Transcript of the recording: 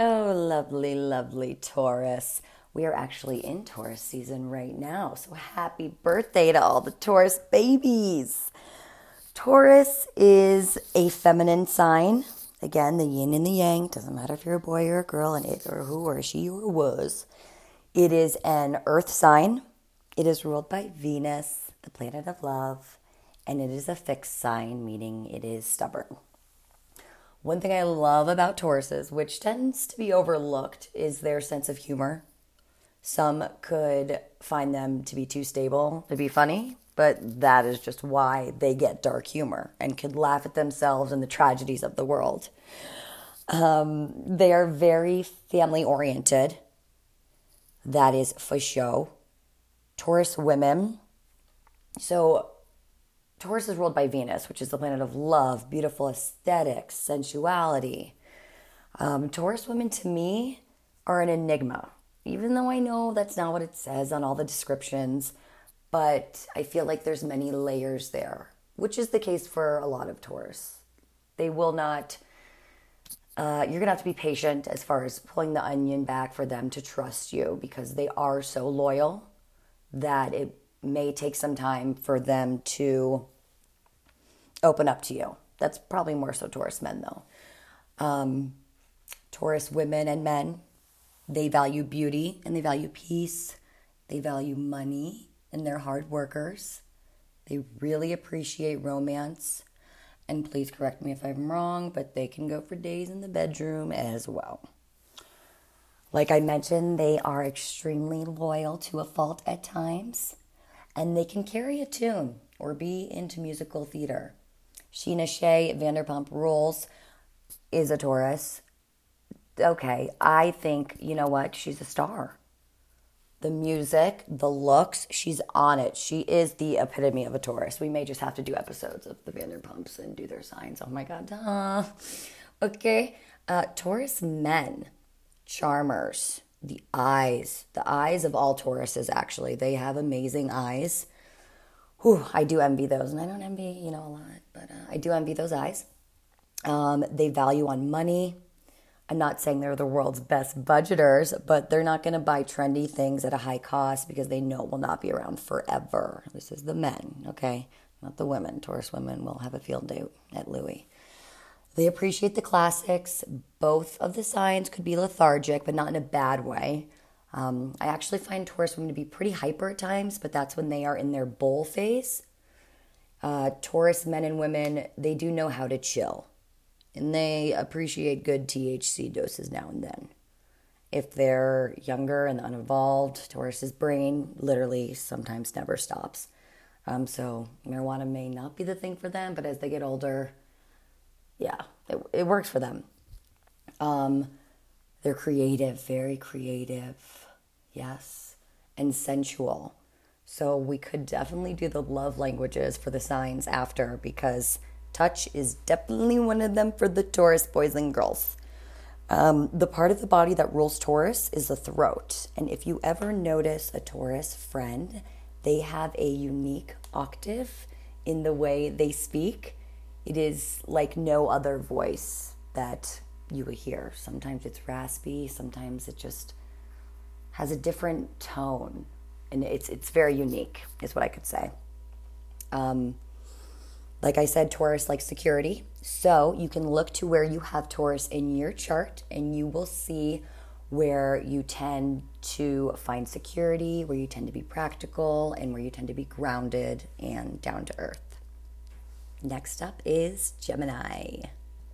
Oh, lovely, lovely Taurus. We are actually in Taurus season right now. So happy birthday to all the Taurus babies. Taurus is a feminine sign. Again, the yin and the yang. Doesn't matter if you're a boy or a girl, and it or who or she or was. It is an earth sign. It is ruled by Venus, the planet of love, and it is a fixed sign, meaning it is stubborn. One thing I love about Tauruses, which tends to be overlooked, is their sense of humor. Some could find them to be too stable to be funny, but that is just why they get dark humor and could laugh at themselves and the tragedies of the world. Um, they are very family oriented. That is for show. Taurus women. So Taurus is ruled by Venus, which is the planet of love, beautiful aesthetics, sensuality. Um, Taurus women, to me, are an enigma, even though I know that's not what it says on all the descriptions. But I feel like there's many layers there, which is the case for a lot of Taurus. They will not. Uh, you're gonna have to be patient as far as pulling the onion back for them to trust you because they are so loyal that it may take some time for them to open up to you. That's probably more so Taurus men, though. Um, Taurus women and men, they value beauty and they value peace. They value money and they're hard workers. They really appreciate romance. And please correct me if I'm wrong, but they can go for days in the bedroom as well. Like I mentioned, they are extremely loyal to a fault at times and they can carry a tune or be into musical theater. Scheana Shay Vanderpump Rules is a Taurus. Okay, I think, you know what? She's a star. The music, the looks, she's on it. She is the epitome of a Taurus. We may just have to do episodes of the Vanderpumps and do their signs. Oh my God. Okay, uh, Taurus men, charmers the eyes, the eyes of all Tauruses, actually. They have amazing eyes. Whew, I do envy those, and I don't envy, you know, a lot, but uh, I do envy those eyes. Um, they value on money. I'm not saying they're the world's best budgeters, but they're not going to buy trendy things at a high cost because they know it will not be around forever. This is the men, okay? Not the women. Taurus women will have a field day at Louis. They appreciate the classics. Both of the signs could be lethargic, but not in a bad way. Um, I actually find Taurus women to be pretty hyper at times, but that's when they are in their bull phase. Uh, Taurus men and women, they do know how to chill, and they appreciate good THC doses now and then. If they're younger and unevolved, Taurus's brain literally sometimes never stops. Um, so marijuana may not be the thing for them, but as they get older, yeah, it, it works for them. Um, they're creative, very creative, yes, and sensual. So we could definitely do the love languages for the signs after because touch is definitely one of them for the Taurus boys and girls. Um, the part of the body that rules Taurus is the throat. And if you ever notice a Taurus friend, they have a unique octave in the way they speak it is like no other voice that you would hear. Sometimes it's raspy, sometimes it just has a different tone, and it's it's very unique, is what I could say. Um, like I said, Taurus likes security, so you can look to where you have Taurus in your chart, and you will see where you tend to find security, where you tend to be practical, and where you tend to be grounded and down to earth. Next up is Gemini.